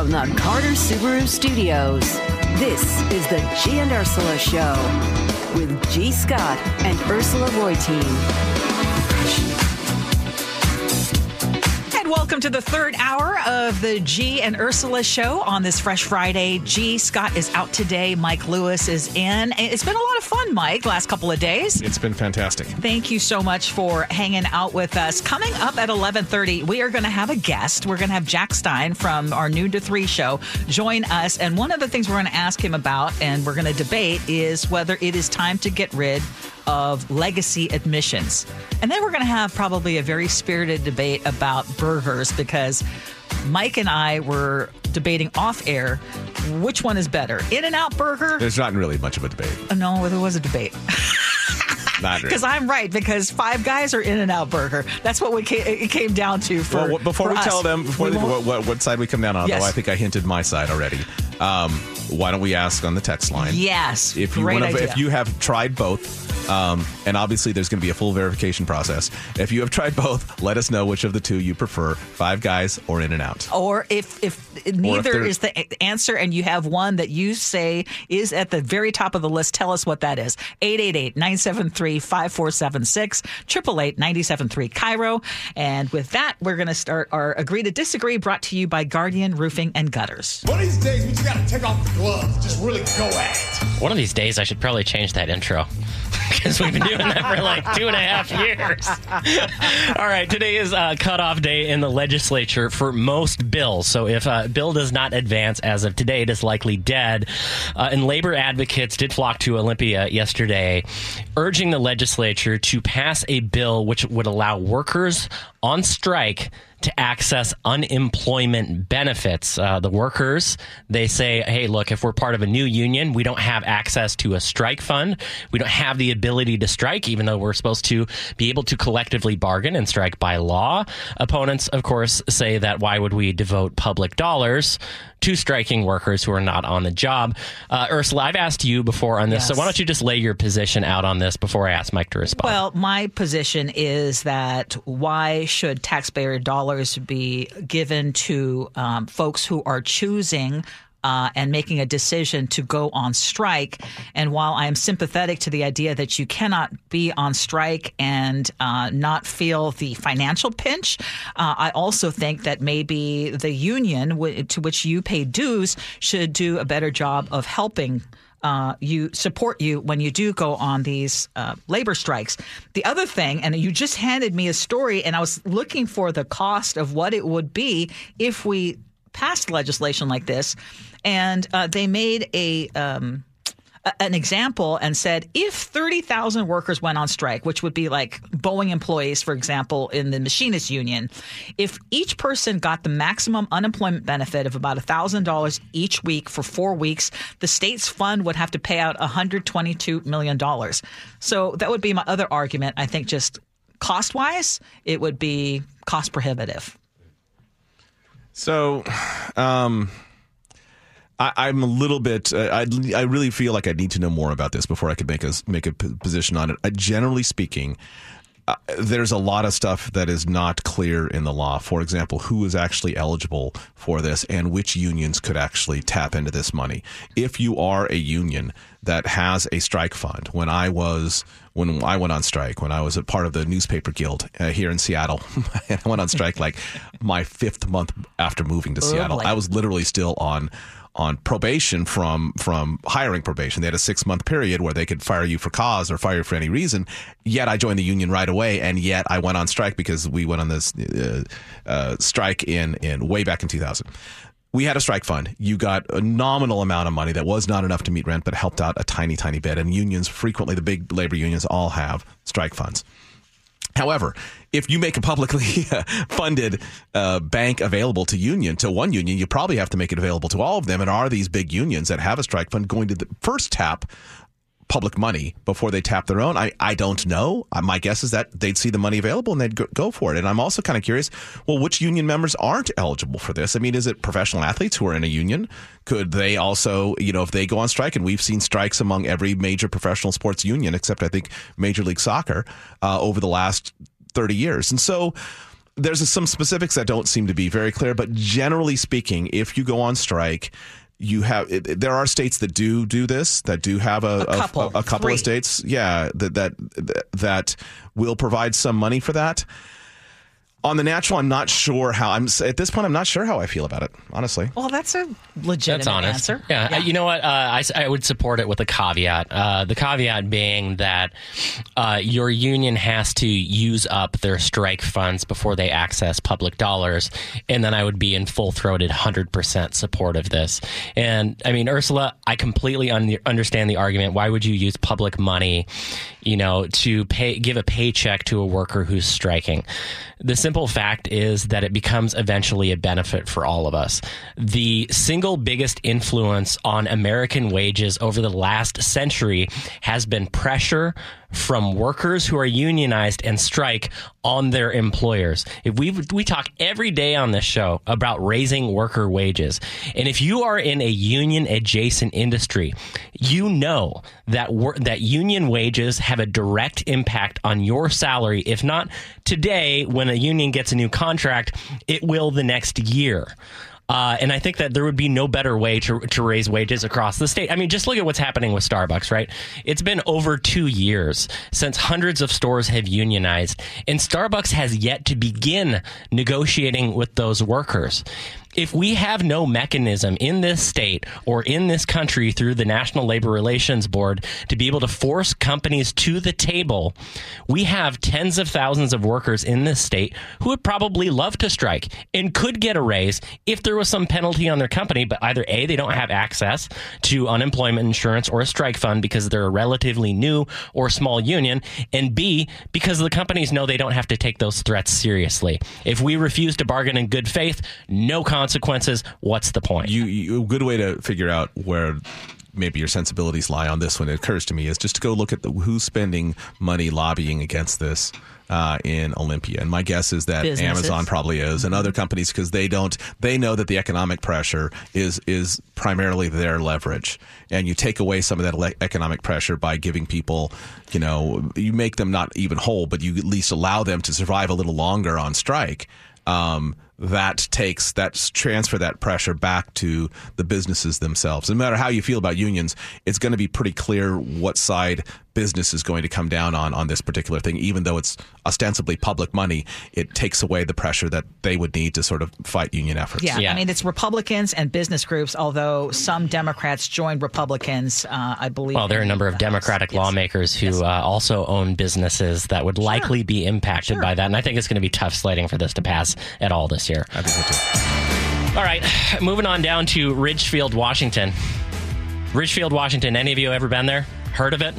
from the Carter Subaru Studios, this is the Gee and Ursula Show with Gee Scott and Ursula Reutin. Welcome to the third hour of the Gee and Ursula show on this Fresh Friday. Gee Scott is out today. Mike Lewis is in. It's been a lot of fun, Mike, last couple of days. It's been fantastic. Thank you so much for hanging out with us. Coming up at 11:30, we are going to have a guest. We're going to have Jack Stine from our noon to 3 show join us, and one of the things we're going to ask him about and we're going to debate is whether it is time to get rid of legacy admissions. And then we're going to have probably a very spirited debate about burgers because Mike and I were debating off air which one is better In and Out Burger? There's not really much of a debate. Uh, no, there was a debate. Not Because I'm right, because Five Guys are In and Out Burger. That's what we came, it came down to for Well, before for we us. tell them before We they, what, what, what side we come down on, Yes. though, I think I hinted my side already. Um, why don't we ask on the text line? Yes, If you wanna, if you have tried both, um, and obviously there's going to be a full verification process. If you have tried both, let us know which of the two you prefer: Five Guys or In and Out. Or if if neither they're- is the answer and you have one that you say is at the very top of the list, tell us what that is. 888-973-5476, 888-973 KIRO. And with that, we're going to start our Agree to Disagree brought to you by Guardian Roofing and Gutters. One of these days, we just gotta take off the gloves, just really go at it. One of these days, I should probably change that intro because we've been doing that for like two and a half years. All right, today is uh, cutoff day in the legislature for most bills. So if a bill does not advance as of today, it is likely dead. Uh, and labor advocates did flock to Olympia yesterday, urging the legislature to pass a bill which would allow workers on strike to access unemployment benefits. Uh, the workers, they say, hey, look, if we're part of a new union, we don't have access to a strike fund. We don't have the ability to strike, even though we're supposed to be able to collectively bargain and strike by law. Opponents, of course, say that why would we devote public dollars to striking workers who are not on the job? Uh, Ursula, I've asked you before on this, so why don't you just lay your position out on this before I ask Mike to respond? Well, my position is that why should taxpayer dollars be given to um, folks who are choosing uh, and making a decision to go on strike? And while I am sympathetic to the idea that you cannot be on strike and uh, not feel the financial pinch, uh, I also think that maybe the union w- to which you pay dues should do a better job of helping uh, you support you when you do go on these uh, labor strikes. The other thing, and you just handed me a story, and I was looking for the cost of what it would be if we passed legislation like this, and uh, they made a. Um, an example and said if 30,000 workers went on strike, which would be like Boeing employees, for example, in the machinists union, if each person got the maximum unemployment benefit of about $1,000 each week for four weeks, the state's fund would have to pay out $122 million. So that would be my other argument. I think just cost wise, it would be cost prohibitive. So, um, I, I'm a little bit. Uh, I I really feel like I need to know more about this before I could make a make a p- position on it. Uh, generally speaking. Uh, there's a lot of stuff that is not clear in the law. For example, who is actually eligible for this and which unions could actually tap into this money. If you are a union that has a strike fund, when I was when I went on strike, when I was a part of the newspaper guild uh, here in Seattle, and I went on strike like my fifth month after moving to Seattle. boy. I was literally still on on probation from from hiring probation. They had a six month period where they could fire you for cause or fire you for any reason. Yet I joined the union right away, and yet I went on strike because we went on this uh, uh, strike in in way back in 2000. We had a strike fund. You got a nominal amount of money that was not enough to meet rent, but helped out a tiny, tiny bit. And unions, frequently the big labor unions, all have strike funds. However, if you make a publicly funded uh, bank available to union to one union, you probably have to make it available to all of them. And are these big unions that have a strike fund going to first tap public money before they tap their own? I, I don't know. Uh, My guess is that they'd see the money available and they'd go, go for it. And I'm also kind of curious, well, which union members aren't eligible for this? I mean, is it professional athletes who are in a union? Could they also, you know, if they go on strike, and we've seen strikes among every major professional sports union, except I think Major League Soccer, uh, over the last 30 years. And so there's some specifics that don't seem to be very clear, but generally speaking, if you go on strike, you have there are states that do do this that do have a, A couple. a, couple of states yeah that, that that will provide some money for that on the natural i'm not sure how i'm at this point i'm not sure how i feel about it honestly Well, that's a legitimate That's honest. answer. Yeah, uh, you know what? Uh, I, s- I would support it with a caveat. Uh, the caveat being that uh, your union has to use up their strike funds before they access public dollars, and then I would be in full throated, hundred percent support of this. And I mean, Ursula, I completely un- understand the argument. Why would you use public money, you know, to pay give a paycheck to a worker who's striking? The simple fact is that it becomes eventually a benefit for all of us. The single biggest influence on American wages over the last century has been pressure from workers who are unionized and strike on their employers. If we we talk every day on this show about raising worker wages, and if you are in a union adjacent industry, you know that wor- that union wages have a direct impact on your salary. If not today, when a union gets a new contract, it will the next year. Uh, and I think that there would be no better way to, to raise wages across the state. I mean, just look at what's happening with Starbucks, right? It's been over two years since hundreds of stores have unionized, and Starbucks has yet to begin negotiating with those workers. If we have no mechanism in this state or in this country through the National Labor Relations Board to be able to force companies to the table, we have tens of thousands of workers in this state who would probably love to strike and could get a raise if there was some penalty on their company, but either A, they don't have access to unemployment insurance or a strike fund because they're a relatively new or small union, and B, because the companies know they don't have to take those threats seriously. If we refuse to bargain in good faith, no consequences. What's the point? you, you a good way to figure out where maybe your sensibilities lie on this one it occurs to me is just to go look at the who's spending money lobbying against this uh, in Olympia, and my guess is that Businesses. Amazon probably is, and other companies because they don't, they know that the economic pressure is is primarily their leverage, and you take away some of that economic pressure by giving people, you know, you make them not even whole, but you at least allow them to survive a little longer on strike. Um, that takes that transfer that pressure back to the businesses themselves. No matter how you feel about unions, it's going to be pretty clear what side business is going to come down on on this particular thing. Even though it's ostensibly public money, it takes away the pressure that they would need to sort of fight union efforts. Yeah, Yeah. I mean it's Republicans and business groups. Although some Democrats joined Republicans, uh, I believe. Well, there are a number of the House. Democratic Yes. lawmakers who uh, also own businesses that would likely be impacted by that. And I think it's going to be tough slating for this to pass at all this year. I think so too. All right, moving on down to Ridgefield, Washington. Ridgefield, Washington. Any of you ever been there? Heard of it?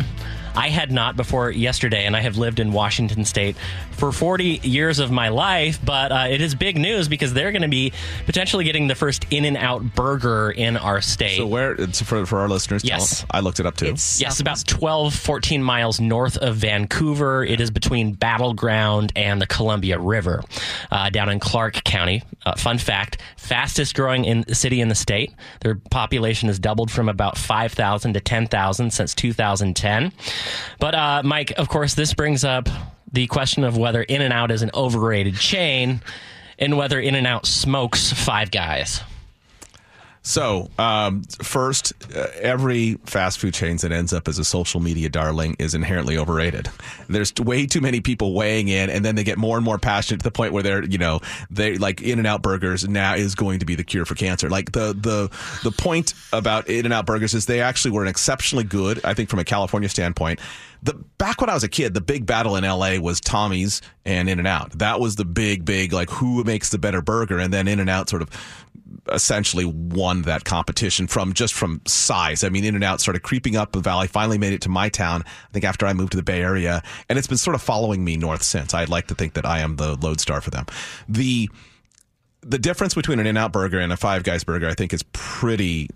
I had not before yesterday, and I have lived in Washington State for 40 years of my life. But uh, it is big news because they're going to be potentially getting the first In and Out burger in our state. So where it's for for our listeners? Yes. them. I looked it up too. It's Yes, about 12, 14 miles north of Vancouver. It is between Battle Ground and the Columbia River uh, down in Clark County. Uh, fun fact fastest growing in city in the state. Their population has doubled from about 5,000 to 10,000 since 2010. But, uh, Mike, of course, this brings up the question of whether In N Out is an overrated chain and whether In N Out smokes five guys. So, um, first, uh, every fast food chain that ends up as a social media darling is inherently overrated. There's way too many people weighing in, and then they get more and more passionate to the point where they're, you know, they like In and Out Burgers now is going to be the cure for cancer. Like the the the point about In and Out Burgers is they actually were an exceptionally good, I think, from a California standpoint. The back when I was a kid, the big battle in LA was Tommy's and In and Out. That was the big, big like who makes the better burger, and then In and Out sort of essentially won that competition from just from size. I mean, In and Out started creeping up the valley, finally made it to my town, I think after I moved to the Bay Area, and it's been sort of following me north since. I'd like to think that I am the lodestar for them. The the difference between an In-N-Out burger and a Five Guys burger, I think, is pretty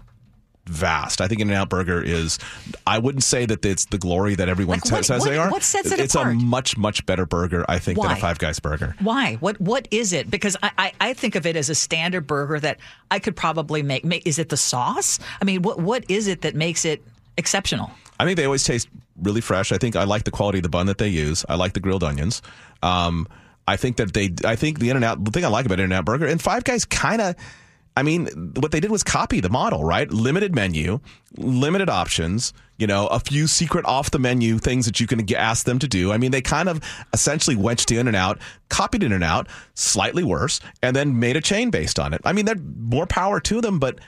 vast. I think In-N-Out burger is. I wouldn't say that it's the glory that everyone Like, what- says what- they are. what sets it it's apart? a much much better burger, I think, than a Five Guys burger. Why? What What is it? Because I, I, I think of it as a standard burger that I could probably make. make. Is it the sauce? I mean, what what is it that makes it exceptional? I think they always taste really fresh. I think I like the quality of the bun that they use. I like the grilled onions. Um, I think that they, I think the In and Out, the thing I like about In and Out Burger and Five Guys kind of, I mean, what they did was copy the model, right? Limited menu, limited options, you know, a few secret off the menu things that you can ask them to do. I mean, they kind of essentially to In and Out, copied In and Out, slightly worse, and then made a chain based on it. I mean, they're more power to them, but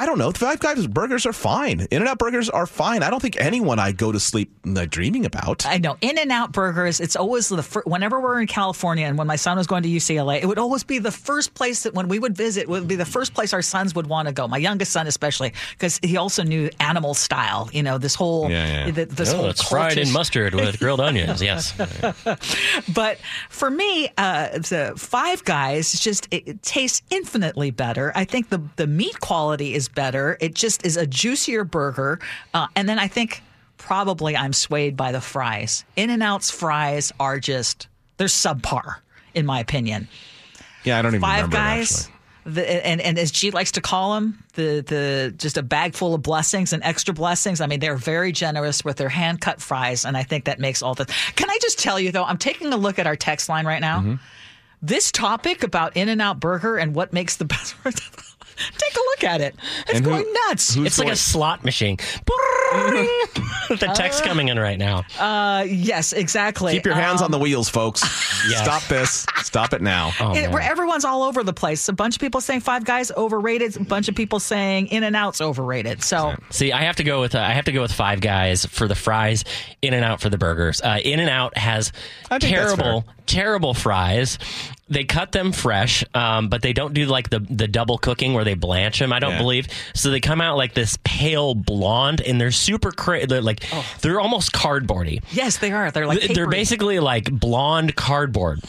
I don't know. Five Guys burgers are fine. In and Out burgers are fine. I don't think anyone I go to sleep uh, dreaming about. I know In and Out Burgers. It's always the fir- whenever we're in California, and when my son was going to UCLA, it would always be the first place that when we would visit would be the first place our sons would want to go. My youngest son especially, because he also knew animal style. You know this whole Yeah, yeah. th- this Oh, whole it's fried in mustard with grilled onions. Yes. But for me, uh, the Five Guys just it, it tastes infinitely better. I think the the meat quality is better. It just is a juicier burger, uh, and then I think probably I'm swayed by the fries. In and Out's fries are just they're subpar in my opinion. Yeah, I don't even Five remember it, Guys. actually. The, and, and as Gee likes to call them, the the just a bag full of blessings and extra blessings. I mean, they're very generous with their hand cut fries, and I think that makes all the. Can I just tell you though? I'm taking a look at our text line right now. Mm-hmm. This topic about In and Out Burger and what makes the best. Take a look at it. It's And who- going nuts. It's like going- a slot machine. the text coming in right now. Uh, yes, exactly. Keep your hands Um, on the wheels, folks. Yes. Stop this. Stop it now. Oh, it- where everyone's all over the place. A bunch of people saying Five Guys overrated. A bunch of people saying In and Out's overrated. So See, I have to go with uh, I have to go with Five Guys for the fries, In and Out for the burgers. Uh, in and Out has I think that's terrible, terrible fries. They cut them fresh, um, but they don't do like the the double cooking where they blanch them. I don't Yeah. believe. So they come out like this pale blonde, and they're super cra- They're like they're almost cardboardy. yes, they are. They're like They're basically like blonde cardboard.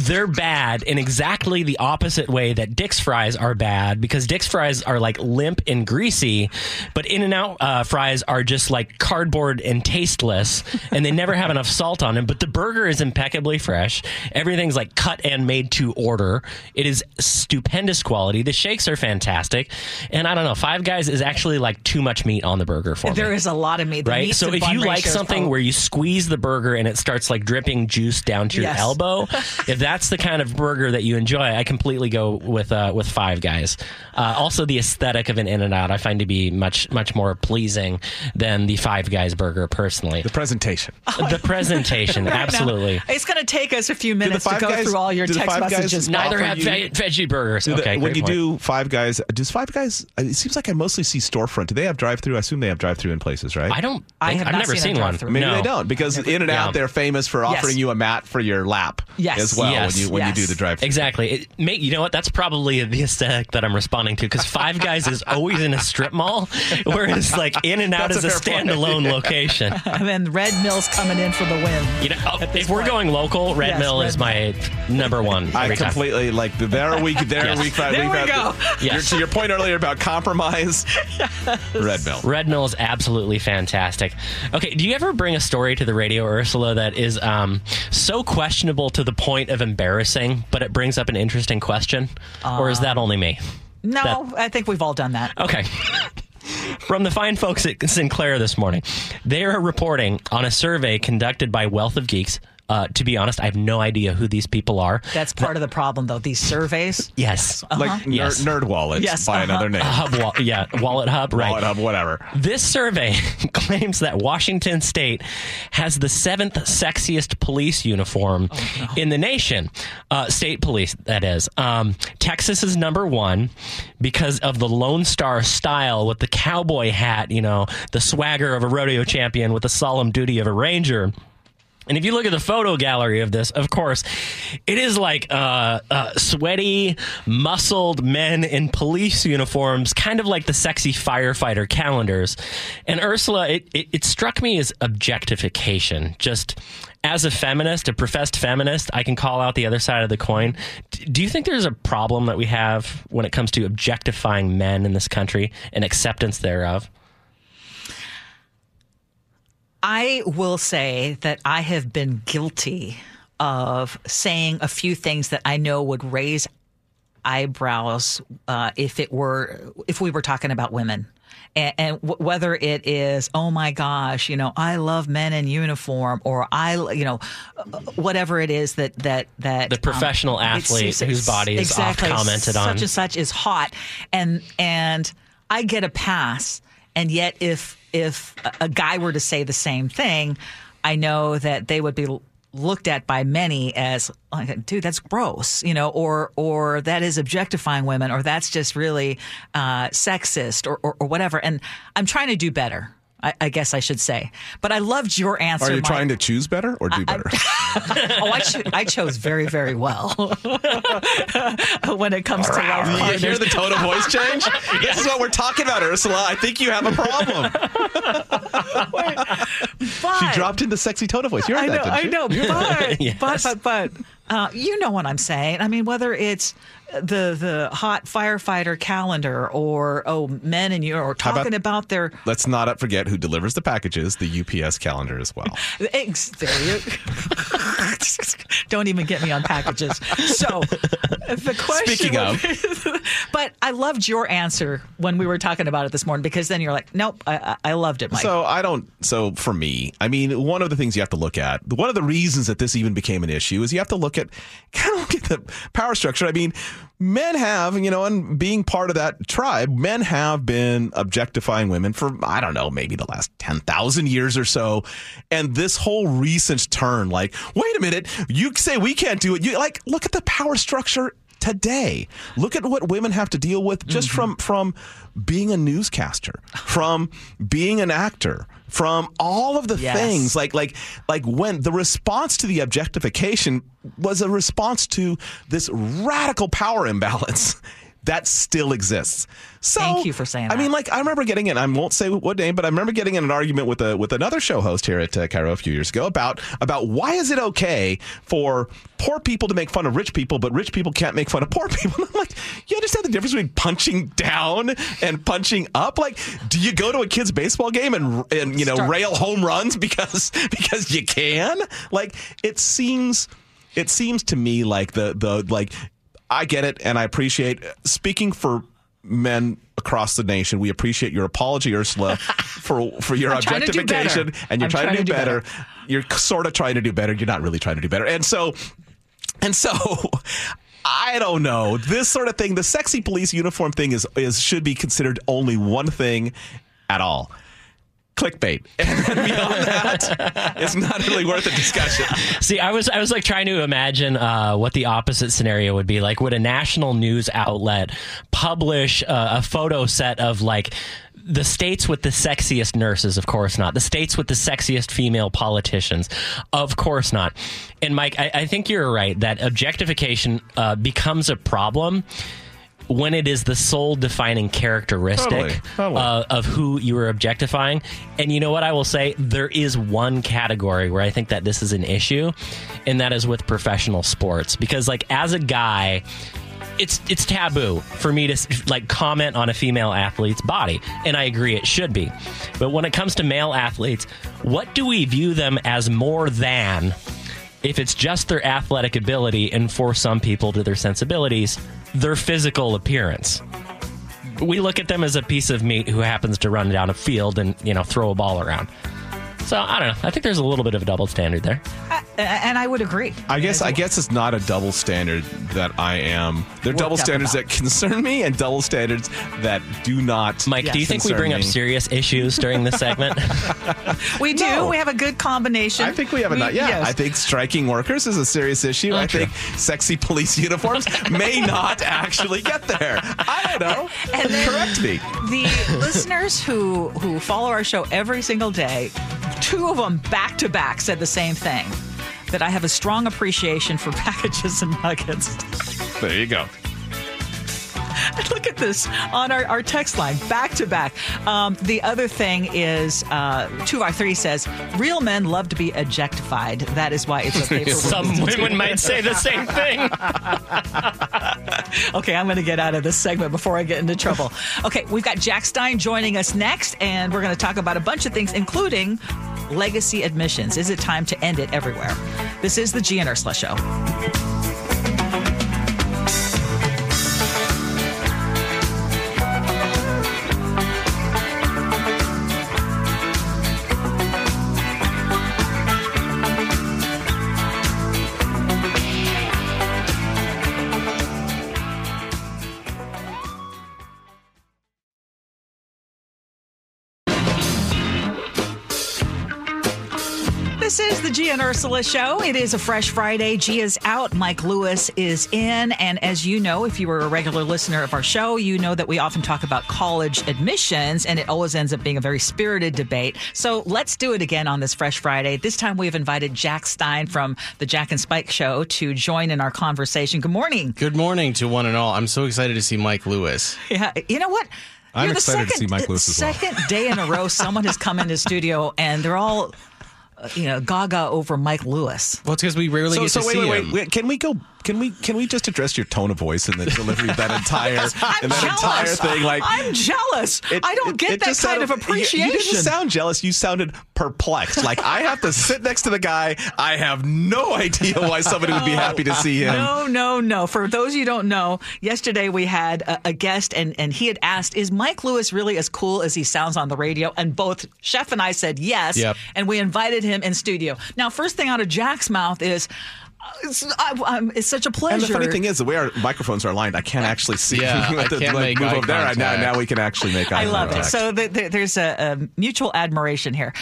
They're bad in exactly the opposite way that Dick's fries are bad because Dick's fries are like limp and greasy, but In and Out uh, fries are just like cardboard and tasteless, and they never have enough salt on them. But the burger is impeccably fresh. Everything's like cut and made to order. It is stupendous quality. The shakes are fantastic, and I don't know. Five Guys is actually like too much meat on the burger for me There is a lot of meat. The right? So if you like something probably- where you squeeze the burger and it starts like dripping juice down to your Yes. elbow, if that's the kind of burger that you enjoy, I completely go with uh, with Five Guys. Uh, also, the aesthetic of an In and Out I find to be much much more pleasing than the Five Guys burger personally. The presentation. The presentation, Right now, absolutely. It's going to take us a few minutes to go Guys- through all your do text Five Guys messages. not- Neither have you- ve- veggie burgers. The- okay, when great you point. do Five Guys, does Five Guys? Uh, it seems like I mostly see storefront. Do they have drive through? I assume they have drive through in places, right? I don't. I have I've never seen seen one. drive-through. Maybe no. they don't because In and Out Yeah. they're famous for offering you a mat for your lap Yes. as well Yes. when you when Yes. you do the drive through. Exactly. It, mate, you know what? That's probably the aesthetic that I'm responding to because Five Guys is always in a strip mall, whereas like In and Out is a a, fair point. standalone location. and then Red Mill's coming in for the win. You know, this if we're going local, Red Yes, Mill Red is my number one. I every time. completely like there a week there Yes. a week five There week we five- go. Your, Yes. to your point earlier about compromise, Red Mill. Red Mill is absolutely fantastic. Okay, do you ever bring a story to the radio, Ursula, that is um, so questionable to the point of embarrassing, but it brings up an interesting question? or is that only me? No, I think we've all done that. Okay. From the fine folks at Sinclair this morning, they are reporting on a survey conducted by Wealth of Geeks. Uh, to be honest, I have no idea who these people are. That's part of the problem, though. These surveys. Yes. Like nerd, Yes. nerd wallets Yes, by uh-huh. another name. Hub, wa- yeah, Wallet Hub, right. Wallet hub, whatever. This survey claims that Washington State has the seventh sexiest police uniform in the nation. Uh, state police, that is. Um, Texas is number one because of the Lone Star style with the cowboy hat, you know, the swagger of a rodeo champion with the solemn duty of a ranger. And if you look at the photo gallery of this, of course, it is like uh, uh, sweaty, muscled men in police uniforms, kind of like the sexy firefighter calendars. And Ursula, it, it, it struck me as objectification. Just as a feminist, a professed feminist, I can call out the other side of the coin. Do you think there's a problem that we have when it comes to objectifying men in this country and acceptance thereof? I will say that I have been guilty of saying a few things that I know would raise eyebrows uh, if it were if we were talking about women. And, and w- whether it is, oh my gosh, you know, I love men in uniform, or I, you know, uh, whatever it is that that that The professional it's- athlete it's- whose body is oft exactly, commented such on. and such is hot, and and I get a pass, and yet if if a- guy were to say the same thing, I know that they would be looked at by many as like dude that's gross you know or or that is objectifying women or that's just really uh, sexist or, or or whatever. And i'm trying to do better I, I guess I should say, but I loved your answer. Are you Mike. trying to choose better or do better? Oh, I, cho- I chose very, very well when it comes to life you hear the tone of voice change? This is what we're talking about, Ursula. I think you have a problem. She But- dropped in the sexy tone of voice. You heard I know, that, I didn't you? know, but, Yes. but, but, but, uh, you know what I'm saying. I mean, whether it's the the hot firefighter calendar or oh men and you are How about- talking about, their Let's not forget who delivers the packages, the UPS calendar as well. eggs. There you. Don't even get me on packages. So the question. Speaking of. but I loved your answer when we were talking about it this morning because then you're like, nope, I, I I loved it, Mike. So I don't. So for me, I mean, one of the things you have to look at, one of the reasons that this even became an issue is you have to look at kind of look at the power structure. I mean, men have, you know, and being part of that tribe, men have been objectifying women for I don't know, maybe the last ten thousand years or so, and this whole recent turn, like, wait a minute, you say we can't do it. You like look at the power structure today. Look at what women have to deal with just mm-hmm. from from being a newscaster, from being an actor, from all of the Yes. things like like like when the response to the objectification was a response to this radical power imbalance that still exists. So Thank you for saying I mean, that. like I remember getting in. I won't say what name, but I remember getting in an argument with a with another show host here at uh, KIRO a few years ago about about why is it okay for poor people to make fun of rich people, but rich people can't make fun of poor people. I'm like, you understand the difference between punching down and punching up? Like, do you go to a kid's baseball game and and you know Start- rail home runs because because you can? Like, it seems it seems to me like the the like I get it and I appreciate uh, speaking for men across the nation. We appreciate your apology, Ursula, for for your trying to do objectification, and you're I'm trying, to do, better. better. You're sort of trying to do better. You're not really trying to do better, and so and so. I don't know. This sort of thing, the sexy police uniform thing is is should be considered only one thing at all. Clickbait. And beyond that, it's not really worth a discussion. See, I was I was like trying to imagine uh, what the opposite scenario would be. Like, would a national news outlet publish uh, a photo set of like the states with the sexiest nurses? Of course not. The states with the sexiest female politicians? Of course not. And Mike, I, I think you're right that objectification uh, becomes a problem. When it is the sole defining characteristic Totally, totally. Uh, of who you are objectifying. And you know what I will say? There is one category where I think that this is an issue, and that is with professional sports. Because, like, as a guy, it's it's taboo for me to like comment on a female athlete's body, and I agree it should be. But when it comes to male athletes, what do we view them as more than? If it's just their athletic ability, and for some people, to their sensibilities, their physical appearance we look at them as a piece of meat who happens to run down a field and you know throw a ball around. So I don't know. I think there's a little bit of a double standard there. A- and I would agree. I guess I guess it's not a double standard that I am. There are double standards about. that concern me and double standards that do not. Mike, do you think we concern bring up serious issues during this segment? We do. No. We have a good combination. I think we have a We- not. Yeah, yes. I think striking workers is a serious issue. Oh, I true. think sexy police uniforms may not actually get there. I don't know. And Correct me. the listeners who who follow our show every single day, two of them back to back said the same thing. That I have a strong appreciation for packages and nuggets. There you go. Look at this on our, our text line, back to back. Um, the other thing is, uh, 2 says, real men love to be objectified. That is why it's okay for Some women to do women might say the same thing. Okay, I'm going to get out of this segment before I get into trouble. Okay, we've got Jack Stine joining us next, and we're going to talk about a bunch of things, including legacy admissions. Is it time to end it everywhere? This is the Ursula Show. Ursula show. It is a fresh Friday. Gee's out. Mike Lewis is in. And as you know, if you were a regular listener of our show, you know that we often talk about college admissions, and it always ends up being a very spirited debate. So let's do it again on this fresh Friday. This time we have invited Jack Stine from the Jack and Spike show to join in our conversation. Good morning. Good morning to one and all. I'm so excited to see Mike Lewis. Yeah, you know what? I'm You're the excited to second, see Mike Lewis as well. Second day in a row, someone has come into studio and they're all, Uh, you know, gaga over Mike Lewis. Well, it's because we rarely So, get so to wait, see wait, wait, him. wait. Can we go? Can we? Can we just address your tone of voice and the delivery of that entire and that jealous. entire thing? Like I'm jealous. it- I don't get it that kind sounded- of appreciation. You, you didn't sound jealous. You sounded perplexed. Like I have to sit next to the guy. I have no idea why somebody would be oh, happy to see him. No, no, no. For those you don't know, yesterday we had a, a guest and, and he had asked, Is Mike Lewis really as cool as he sounds on the radio? And both Chef and I said yes. Yep. And we invited him in studio. Now, first thing out of Jack's mouth is, it's, I, I'm, it's such a pleasure. And the funny thing is, the way our microphones are aligned, I can't actually see. Yeah, you have I can't like, make move eye over there. Now, now we can actually make eye I love it. So the, the, there's a, a mutual admiration here.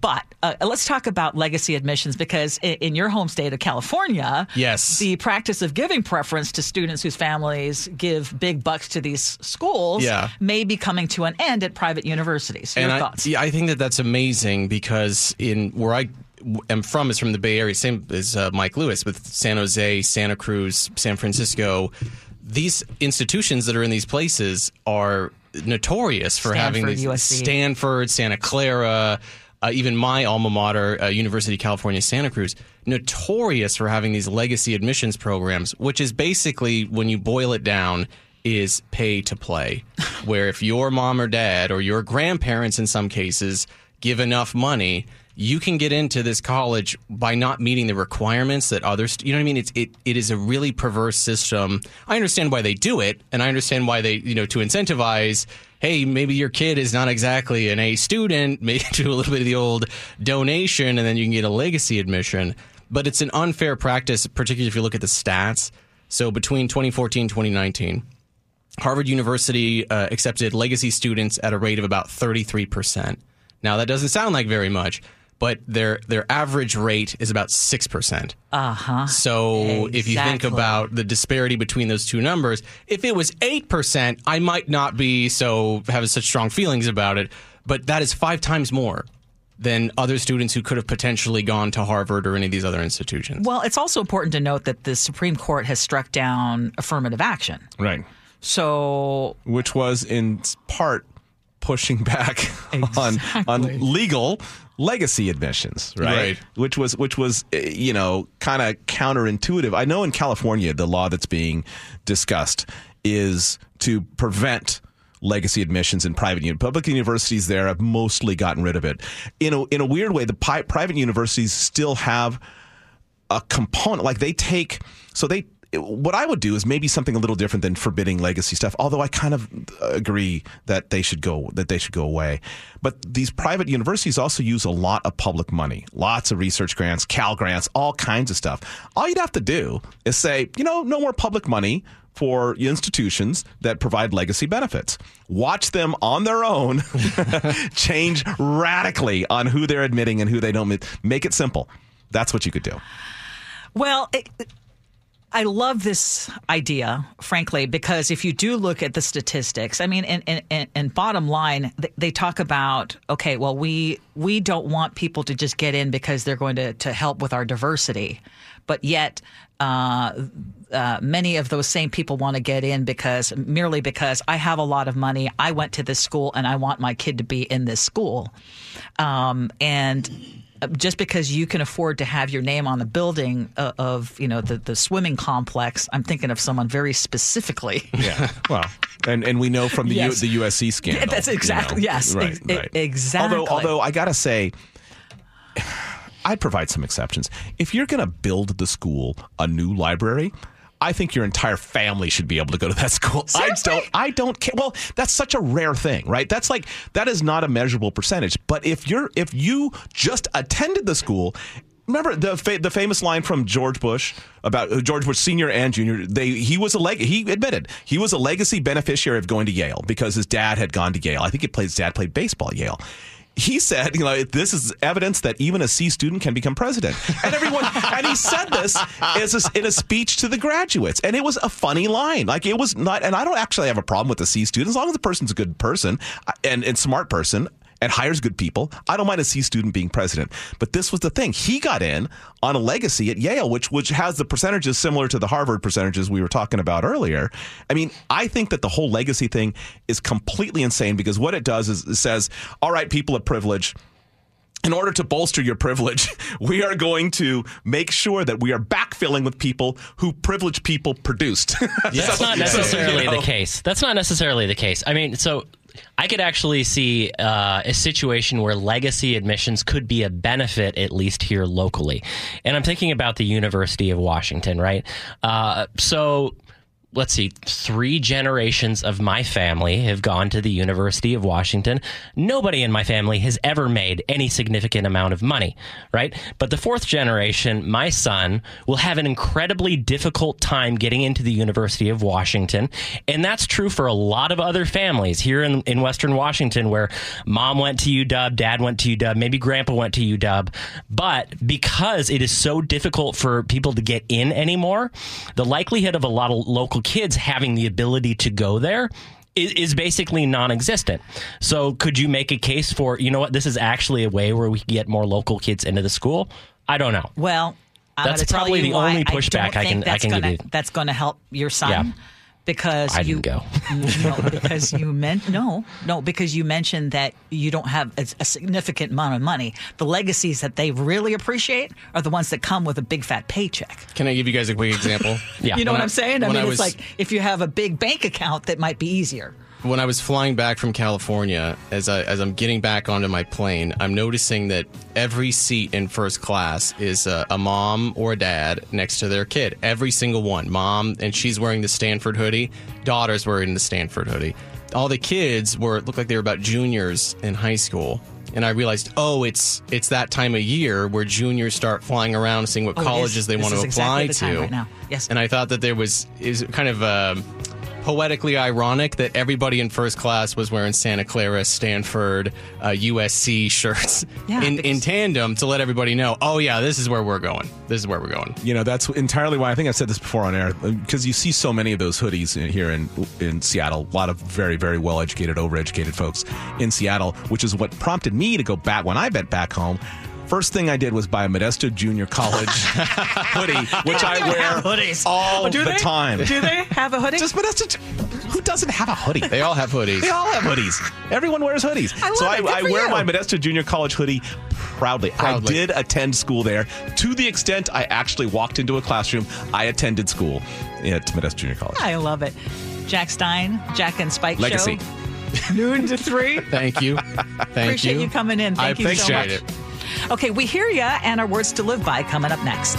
But uh, let's talk about legacy admissions because in, in your home state of California, Yes. the practice of giving preference to students whose families give big bucks to these schools Yeah. may be coming to an end at private universities. Your and I, thoughts? yeah, I think that that's amazing because in where I am from is from the Bay Area, same as uh, Mike Lewis with San Jose, Santa Cruz, San Francisco. These institutions that are in these places are notorious for having Stanford, these USC. Stanford, Santa Clara, uh, even my alma mater, uh, University of California, Santa Cruz, notorious for having these legacy admissions programs, which is basically when you boil it down is pay to play, where if your mom or dad or your grandparents in some cases give enough money, you can get into this college by not meeting the requirements that others. You know what I mean? It's it it is a really perverse system. I understand why they do it, and I understand why they you know to incentivize. Hey, maybe your kid is not exactly an A student. Maybe do a little bit of the old donation, and then you can get a legacy admission. But it's an unfair practice, particularly if you look at the stats. So between 2014 and 2019, Harvard University uh, accepted legacy students at a rate of about 33%. Now, that doesn't sound like very much, but their their average rate is about 6%. Uh-huh. So, if you think about the disparity between those two numbers, if it was 8%, I might not be so have such strong feelings about it, but that is 5 times more than other students who could have potentially gone to Harvard or any of these other institutions. well, it's also important to note that the Supreme Court has struck down affirmative action. right. So which was in part pushing back on on legal legacy admissions, right? Right. Which was which was eh, you know kind of counterintuitive. I know in California the law that's being discussed is to prevent legacy admissions in private uni- public universities there have mostly gotten rid of it. In a in a weird way the pi- private universities still have a component like they take so they what I would do is maybe something a little different than forbidding legacy stuff. Although I kind of agree that they should go that they should go away. But these private universities also use a lot of public money, lots of research grants, Cal grants, all kinds of stuff. All you'd have to do is say, you know, no more public money for institutions that provide legacy benefits. Watch them on their own change radically on who they're admitting and who they don't. Make it simple. That's what you could do. Well, it, I love this idea, frankly, because if you do look at the statistics, I mean, and, and, and, bottom line, they, they talk about okay, well, we we don't want people to just get in because they're going to to help with our diversity, but yet. Uh, uh, many of those same people want to get in because merely because I have a lot of money, I went to this school and I want my kid to be in this school, um, and just because you can afford to have your name on the building uh, of you know the, the swimming complex i'm thinking of someone very specifically Yeah. Well, and and we know from the Yes. U, the USC scandal. That's you exactly- know. yes, Right, ex- right. exactly. Although although I gotta say. I'd provide some exceptions. If you're going to build the school a new library, I think your entire family should be able to go to that school. Seriously? I don't. I don't care. Well, that's such a rare thing, right? That's like that is not a measurable percentage. But if you're if you just attended the school. Remember the fa- the famous line from George Bush about uh, George Bush senior and junior. They he was a leg he admitted he was a legacy beneficiary of going to Yale because his dad had gone to Yale. I think he played his dad played baseball at Yale. He said, you know, this is evidence that even a C student can become president. And everyone, and he said this a, in a speech to the graduates. And it was a funny line. Like it was not, and I don't actually have a problem with the C student as long as the person's a good person uh, and, and smart person and hires good people. I don't mind a C student being president. But this was the thing. He got in on a legacy at Yale, which which has the percentages similar to the Harvard percentages we were talking about earlier. I mean, I think that the whole legacy thing is completely insane because what it does is it says, all right, people of privilege, in order to bolster your privilege, we are going to make sure that we are backfilling with people who privileged people produced. That's not necessarily the case. That's not necessarily the case. I mean, so I could actually see uh, a situation where legacy admissions could be a benefit, at least here locally. And I'm thinking about the University of Washington, right? Uh, so let's see, three generations of my family have gone to the University of Washington. Nobody in my family has ever made any significant amount of money, right? But the fourth generation, my son, will have an incredibly difficult time getting into the University of Washington. And that's true for a lot of other families here in, in Western Washington where mom went to UW, dad went to UW, maybe grandpa went to UW. But because it is so difficult for people to get in anymore, the likelihood of a lot of local kids having the ability to go there is, is basically non-existent. So could you make a case for, you know what, this is actually a way where we can get more local kids into the school? I don't know. Well, I'm That's probably the why only pushback I think can- I can give you. That's going to help your son. Yeah. Because I you didn't go. no, because you meant no, no, because you mentioned that you don't have a, a significant amount of money. The legacies that they really appreciate are the ones that come with a big fat paycheck. Can I give you guys a quick example? Yeah. You know When what I- I'm saying? I mean, I it's like if you have a big bank account, that might be easier. When I was flying back from California, as I as I'm getting back onto my plane, I'm noticing that every seat in first class is a, a mom or a dad next to their kid. Every single one, mom, and she's wearing the Stanford hoodie. Daughter's wearing the Stanford hoodie. All the kids were looked like they were about juniors in high school. And I realized, oh, it's it's that time of year where juniors start flying around, seeing what Oh, colleges they This want to apply exactly the time to. right now. Yes. And I thought that there was is kind of um poetically ironic that everybody in first class was wearing Santa Clara, Stanford, uh, USC shirts Yeah, in, in tandem to let everybody know, oh yeah, this is where we're going. This is where we're going. You know, that's entirely why I think I've said this before on air because you see so many of those hoodies in, here in in Seattle. A lot of very, very well educated, overeducated folks in Seattle, which is what prompted me to go back when I went back home. First thing I did was buy a Modesto Junior College hoodie, which I wear hoodies. all Oh, do the they? time. Do they have a hoodie? Just Modesto. Who doesn't have a hoodie? They all have hoodies. They all have hoodies. Everyone wears hoodies. I love so it. I, Good I for wear you. my Modesto Junior College hoodie proudly. Proudly. I did attend school there to the extent I actually walked into a classroom. I attended school at Modesto Junior College. I love it. Jack Stine, Jack and Spike Legacy. show. Noon to three. Thank you. Thank you. Appreciate you. you coming in. Thank I you so appreciate much. it. Okay, we hear ya, and our words to live by coming up next.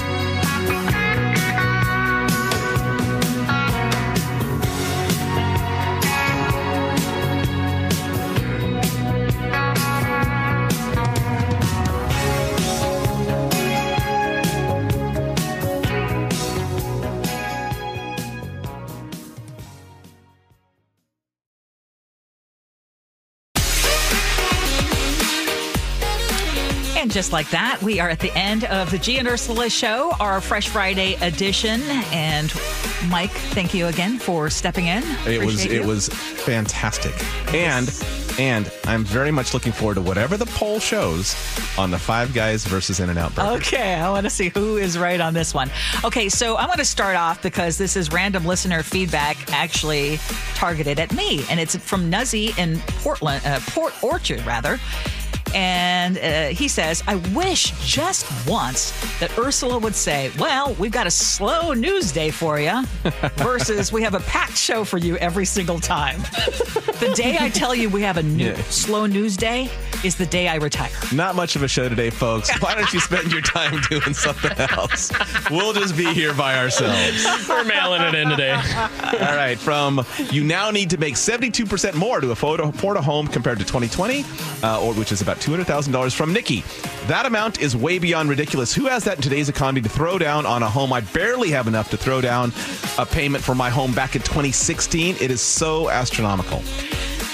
And just like that, we are at the end of the Gee and Ursula show, our Fresh Friday edition. And Mike, thank you again for stepping in. It was Appreciate it was fantastic, and and I'm very much looking forward to whatever the poll shows on the Five Guys versus In and Out Burger. Okay, I want to see who is right on this one. Okay, so I'm going to start off because this is random listener feedback actually targeted at me, and it's from Nuzzy in Portland, uh, Port Orchard, rather. And uh, he says, I wish just once that Ursula would say, Well, we've got a slow news day for you, versus we have a packed show for you every single time. the day I tell you we have a new, Yeah. slow news day is the day I retire. Not much of a show today, folks. Why don't you spend your time doing something else? We'll just be here by ourselves. We're mailing it in today. All right, from you now need to make 72% more to afford a, afford a home compared to 2020, uh, or which is about $200,000 from Nikki. That amount is way beyond ridiculous. Who has that in today's economy to throw down on a home? I barely have enough to throw down a payment for my home back in 2016. It is so astronomical.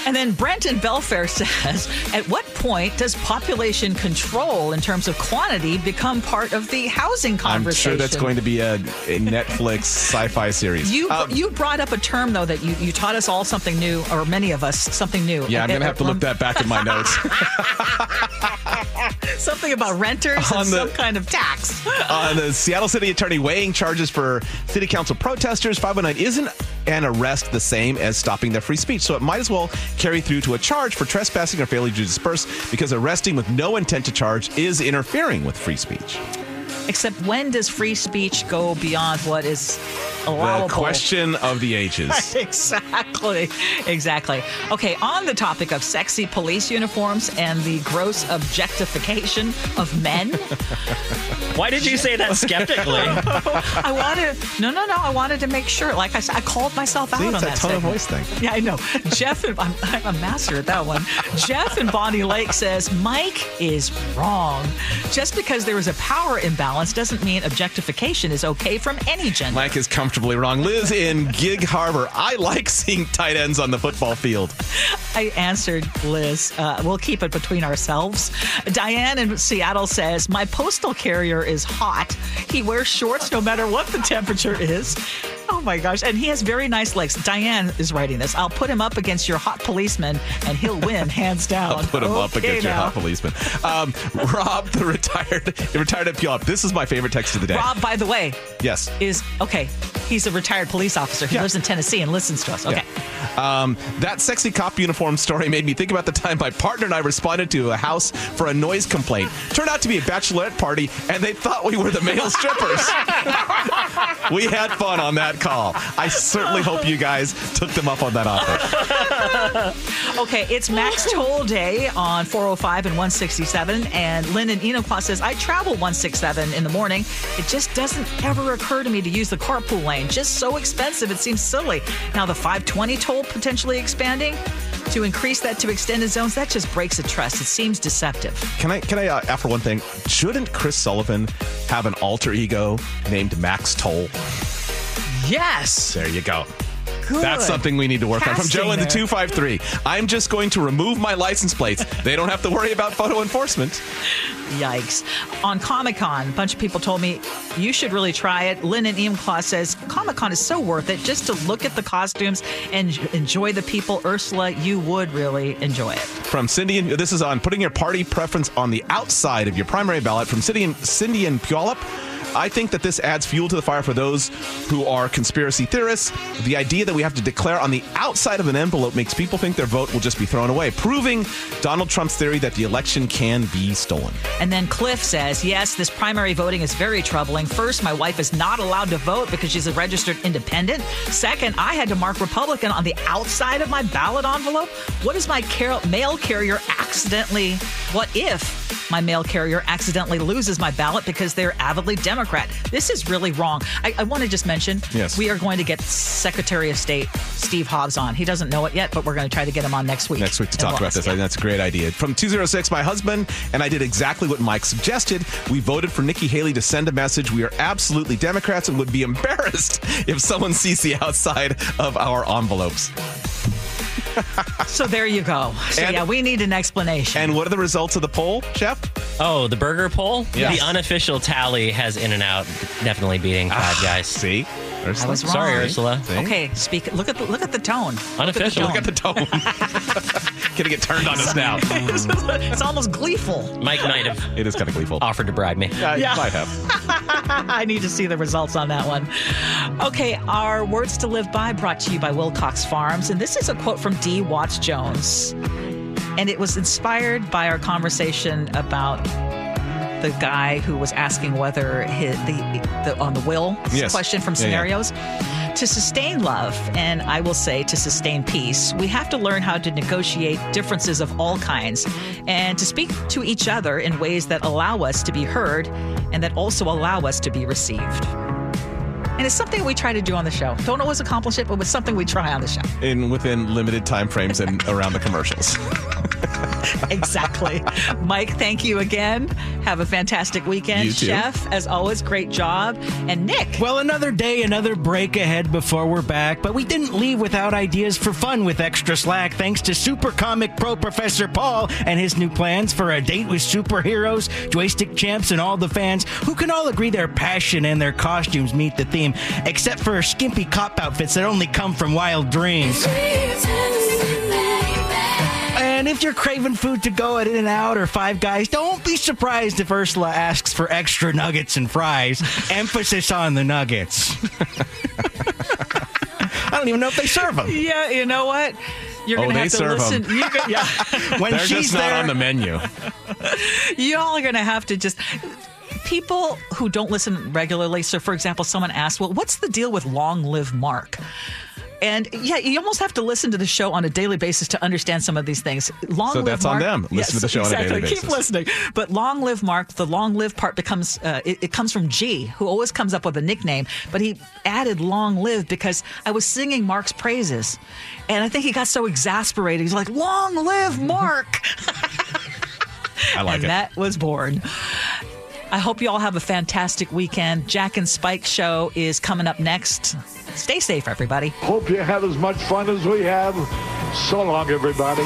And then Brenton Belfair says, at what point does population control in terms of quantity become part of the housing conversation? I'm sure that's going to be a, a Netflix sci-fi series. You Um, you brought up a term though that you, you taught us all something new, or many of us something new. yeah, I'm gonna have to look that back in my notes. something about renters On and the- some kind of tax. uh, the Seattle City Attorney weighing charges for City Council protesters. 509 isn't an arrest the same as stopping their free speech, so it might as well carry through to a charge for trespassing or failure to disperse because arresting with no intent to charge is interfering with free speech. Except when does free speech go beyond what is allowable? The question of the ages. Exactly. Exactly. Okay, on the topic of sexy police uniforms and the gross objectification of men, Why did you say that skeptically? I wanted no, no, no. I wanted to make sure. Like I said, I called myself out See, on it's that that tone of voice thing. Yeah, I know. Jeff, and, I'm, I'm a master at that one. Jeff and Bonney Lake says Mike is wrong. Just because there is a power imbalance doesn't mean objectification is okay from any gender. Mike is comfortably wrong. Liz in Gig Harbor. I like seeing tight ends on the football field. I answered Liz. Uh, we'll keep it between ourselves. Diane in Seattle says, My postal carrier is hot. He wears shorts no matter what the temperature is. Oh my gosh. And he has very nice legs. Diane is writing this. I'll put him up against your hot policeman and he'll win hands down. I'll put him up Okay against your hot policeman. Um, Rob, the retired, retired Puyallup. This is my favorite text of the day. Rob, by the way, Yes. is okay. He's a retired police officer. He Yeah. lives in Tennessee and listens to us. Okay. Um, that sexy cop uniform story made me think about the time my partner and I responded to a house for a noise complaint. Turned out to be a bachelorette party, and they thought we were the male strippers. we had fun on that call. I certainly hope you guys took them up on that offer. Okay, it's Max Toll Day on 405 and 167. And Lynn in Enumclaw says, I travel 167 in the morning. It just doesn't ever occur to me to use the carpool lane. Just so expensive, it seems silly. Now, the 520 toll potentially expanding to increase that to extended zones, that just breaks a trust. It seems deceptive. Can I can I uh, offer one thing? Shouldn't Chris Sullivan have an alter ego named Max Toll? Yes. There you go. That's something we need to work on. From Casting Joe in the 253. I'm just going to remove my license plates. They don't have to worry about photo enforcement. Yikes. On Comic Con, a bunch of people told me you should really try it. Lynn and Enumclaw says Comic Con is so worth it just to look at the costumes and enjoy the people. Ursula, you would really enjoy it. From Cindy, and this is on putting your party preference on the outside of your primary ballot. From Cindy and, Cindy and Puyallup. I think that this adds fuel to the fire for those who are conspiracy theorists. The idea that we have to declare on the outside of an envelope makes people think their vote will just be thrown away, proving Donald Trump's theory that the election can be stolen. And then Cliff says, yes, this primary voting is very troubling. First, my wife is not allowed to vote because she's a registered independent. Second, I had to mark Republican on the outside of my ballot envelope. What is my car- mail carrier accidentally? What if my mail carrier accidentally loses my ballot because they're avidly Democrat? This is really wrong. I, I want to just mention, Yes. we are going to get Secretary of State Steve Hobbs on. He doesn't know it yet, but we're going to try to get him on next week. next week to talk about this. I think that's a great idea. From 206, my husband and I did exactly what Mike suggested. We voted for Nikki Haley to send a message. We are absolutely Democrats and would be embarrassed if someone sees the outside of our envelopes. So there you go. So And- yeah, we need an explanation. And what are the results of the poll, Chef? Oh, the burger poll? Yes. The unofficial tally has In and Out definitely beating Five ah, Guys. See? Ursula? I was wrong. Sorry, Ursula. See? Okay, speak. Look at the look at the tone. Unofficial. Look at the tone. Gonna get turned on us now. it's almost gleeful. Mike might have It is kind of gleeful. offered to bribe me. I Yeah. might have. I need to see the results on that one. Okay, our words to live by brought to you by Wilcox Farms, and this is a quote from D. Watts Jones, and it was inspired by our conversation about the guy who was asking whether his, the, the on the will Yes. question from Yeah, yeah. scenarios. To sustain love, and I will say to sustain peace, we have to learn how to negotiate differences of all kinds and to speak to each other in ways that allow us to be heard and that also allow us to be received. And it's something we try to do on the show. Don't always accomplish it, but it's something we try on the show. In within limited time frames and around the commercials. exactly. Mike, thank you again. Have a fantastic weekend. You too. Chef, as always, great job. And Nick. Well, another day, another break ahead before we're back, but we didn't leave without ideas for fun with Extra Slack thanks to Super Comic Pro Professor Paul and his new plans for a date with superheroes, joystick champs, and all the fans who can all agree their passion and their costumes meet the theme, except for skimpy cop outfits that only come from wild dreams. And if you're craving food to go at In and Out or Five Guys, don't be surprised if Ursula asks for extra nuggets and fries. Emphasis on the nuggets. I don't even know if they serve them. Yeah, you know what? You're Oh, gonna they have to serve 'em. listen. You're go- yeah, When They're she's just not there, on the menu. y'all are gonna have to just. People who don't listen regularly. So, for example, someone asks, "Well, what's the deal with Long Live Mark?" And yeah, you almost have to listen to the show on a daily basis to understand some of these things. Long So that's on them. Listen to the show on a daily basis. exactly. Keep listening. But long live Mark. The long live part becomes uh, it, it comes from Gee, who always comes up with a nickname. But he added long live because I was singing Mark's praises, and I think he got so exasperated. He's like, "Long live Mark." I like and it. that was born. I hope you all have a fantastic weekend. Jack and Spike show is coming up next. Stay safe, everybody. Hope you have as much fun as we have. So long, everybody.